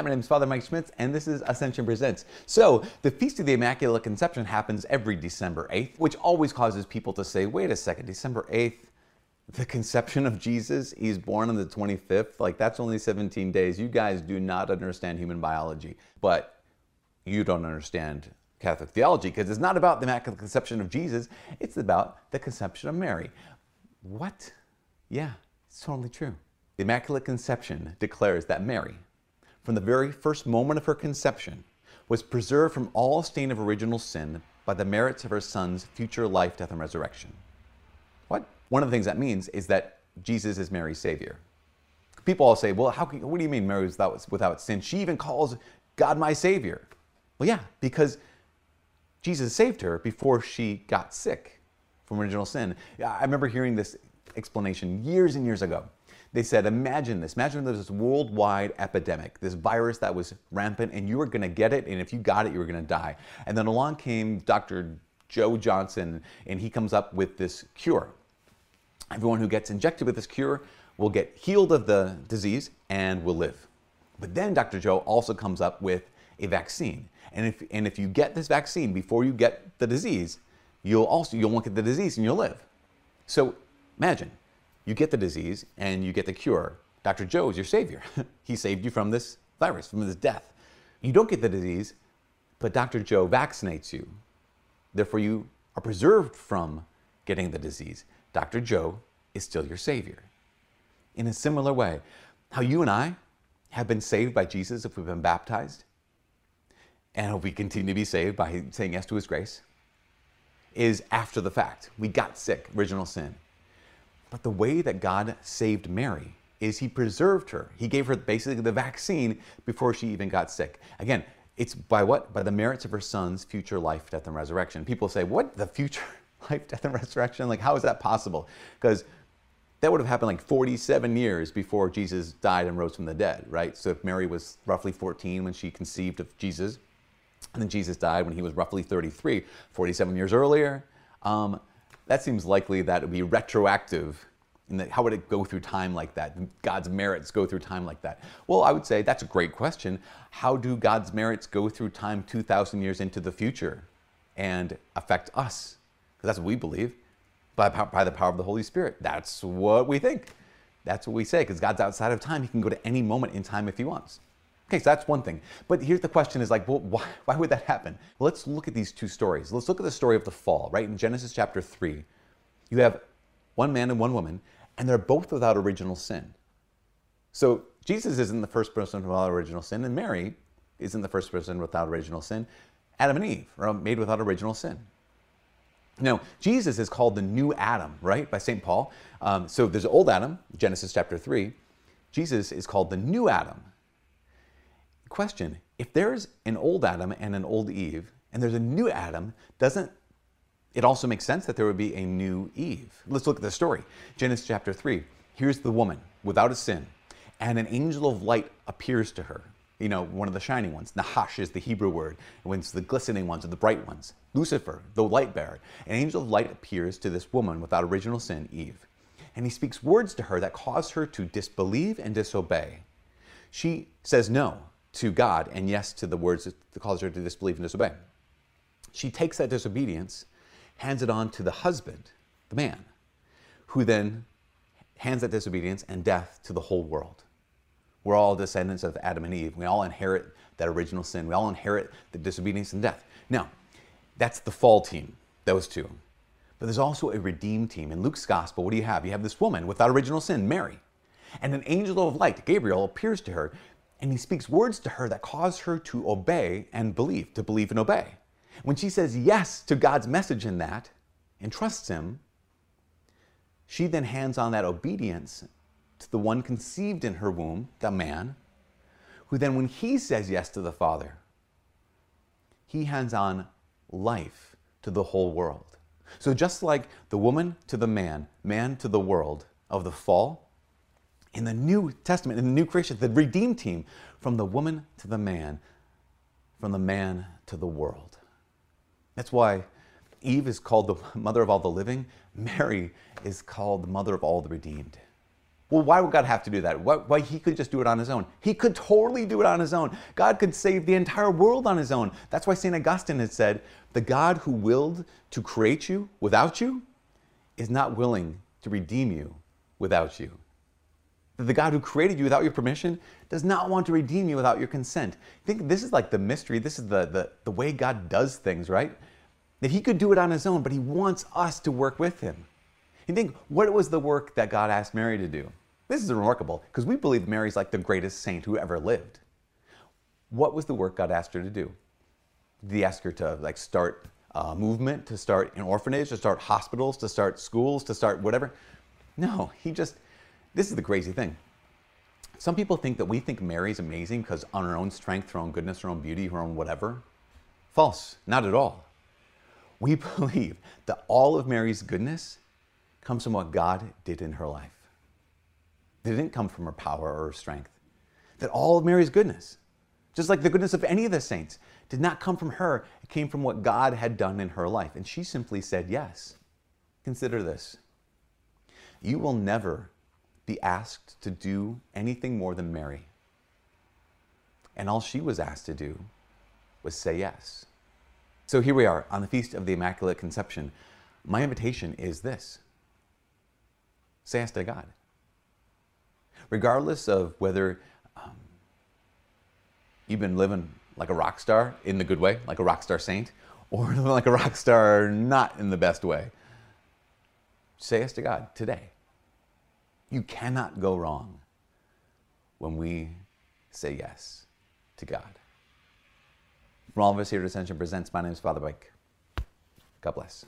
Hi, my name is Father Mike Schmitz, and this is Ascension Presents. So, the Feast of the Immaculate Conception happens every December 8th, which always causes people to say, wait a second, December 8th, the conception of Jesus, he's born on the 25th, like that's only 17 days. You guys do not understand human biology, but you don't understand Catholic theology because it's not about the Immaculate Conception of Jesus, it's about the conception of Mary. What? Yeah, it's totally true. The Immaculate Conception declares that Mary, from the very first moment of her conception, was preserved from all stain of original sin by the merits of her Son's future life, death, and resurrection. What? One of the things that means is that Jesus is Mary's Savior. People all say, well, how can, what do you mean Mary was without, without sin? She even calls God my Savior. Well, yeah, because Jesus saved her before she got sick from original sin. I remember hearing this explanation years and years ago. They said, imagine this. Imagine there's this worldwide epidemic, this virus that was rampant, and you were going to get it, and if you got it, you were going to die. And then along came Dr. Joe Johnson, and he comes up with this cure. Everyone who gets injected with this cure will get healed of the disease and will live. But then Dr. Joe also comes up with a vaccine. And if, and if you get this vaccine before you get the disease, you'll also you won't get the disease and you'll live. So imagine you get the disease and you get the cure. Dr. Joe is your savior. he saved you from this virus, from this death. You don't get the disease, but Dr. Joe vaccinates you. Therefore, you are preserved from getting the disease. Dr. Joe is still your savior. In a similar way, how you and I have been saved by Jesus if we've been baptized, and if we continue to be saved by saying yes to his grace, is after the fact. We got sick, original sin. But the way that God saved Mary is he preserved her. He gave her basically the vaccine before she even got sick. Again, it's by what? By the merits of her son's future life, death, and resurrection. People say, What? The future life, death, and resurrection? Like, how is that possible? Because that would have happened like 47 years before Jesus died and rose from the dead, right? So if Mary was roughly 14 when she conceived of Jesus, and then Jesus died when he was roughly 33, 47 years earlier, um, that seems likely that it would be retroactive. The, how would it go through time like that? God's merits go through time like that? Well, I would say that's a great question. How do God's merits go through time 2,000 years into the future and affect us? Because that's what we believe by, by the power of the Holy Spirit. That's what we think. That's what we say because God's outside of time. He can go to any moment in time if he wants. Okay, so that's one thing. But here's the question is like, well, why, why would that happen? Well, let's look at these two stories. Let's look at the story of the fall, right? In Genesis chapter 3, you have one man and one woman, and they're both without original sin. So Jesus isn't the first person without original sin, and Mary isn't the first person without original sin. Adam and Eve are made without original sin. Now, Jesus is called the new Adam, right, by St. Paul. Um, so there's old Adam, Genesis chapter 3. Jesus is called the new Adam, Question If there's an old Adam and an old Eve, and there's a new Adam, doesn't it also make sense that there would be a new Eve? Let's look at the story. Genesis chapter 3. Here's the woman without a sin, and an angel of light appears to her. You know, one of the shining ones. Nahash is the Hebrew word, and it's the glistening ones or the bright ones. Lucifer, the light bearer. An angel of light appears to this woman without original sin, Eve. And he speaks words to her that cause her to disbelieve and disobey. She says no, to God and yes to the words that cause her to disbelieve and disobey. She takes that disobedience, hands it on to the husband, the man, who then hands that disobedience and death to the whole world. We're all descendants of Adam and Eve. We all inherit that original sin. We all inherit the disobedience and death. Now, that's the fall team, those two. But there's also a redeemed team. In Luke's gospel, what do you have? You have this woman without original sin, Mary. And an angel of light, Gabriel, appears to her and he speaks words to her that cause her to obey and believe, to believe and obey. When she says yes to God's message in that and trusts him, she then hands on that obedience to the one conceived in her womb, the man, who then, when he says yes to the Father, he hands on life to the whole world. So, just like the woman to the man, man to the world of the fall, in the New Testament, in the new creation, the redeemed team, from the woman to the man, from the man to the world. That's why Eve is called the mother of all the living, Mary is called the mother of all the redeemed. Well, why would God have to do that? Why, why, he could just do it on his own? He could totally do it on his own. God could save the entire world on his own. That's why St. Augustine had said, The God who willed to create you without you is not willing to redeem you without you. The God who created you without your permission does not want to redeem you without your consent. Think this is like the mystery. This is the, the, the way God does things, right? That he could do it on his own, but he wants us to work with him. You think, what was the work that God asked Mary to do? This is remarkable because we believe Mary's like the greatest saint who ever lived. What was the work God asked her to do? Did he ask her to like start a movement, to start an orphanage, to start hospitals, to start schools, to start whatever? No, he just, this is the crazy thing. Some people think that we think Mary's amazing because on her own strength, her own goodness, her own beauty, her own whatever. False, not at all. We believe that all of Mary's goodness comes from what God did in her life. They didn't come from her power or her strength. That all of Mary's goodness, just like the goodness of any of the saints, did not come from her. It came from what God had done in her life. And she simply said yes. Consider this you will never be asked to do anything more than Mary. And all she was asked to do was say yes. So here we are on the Feast of the Immaculate Conception. My invitation is this say yes to God regardless of whether um, you've been living like a rock star in the good way, like a rock star saint, or like a rock star not in the best way. Say yes to God today. You cannot go wrong when we say yes to God. From all of us here at Ascension Presents, my name is Father Mike. God bless.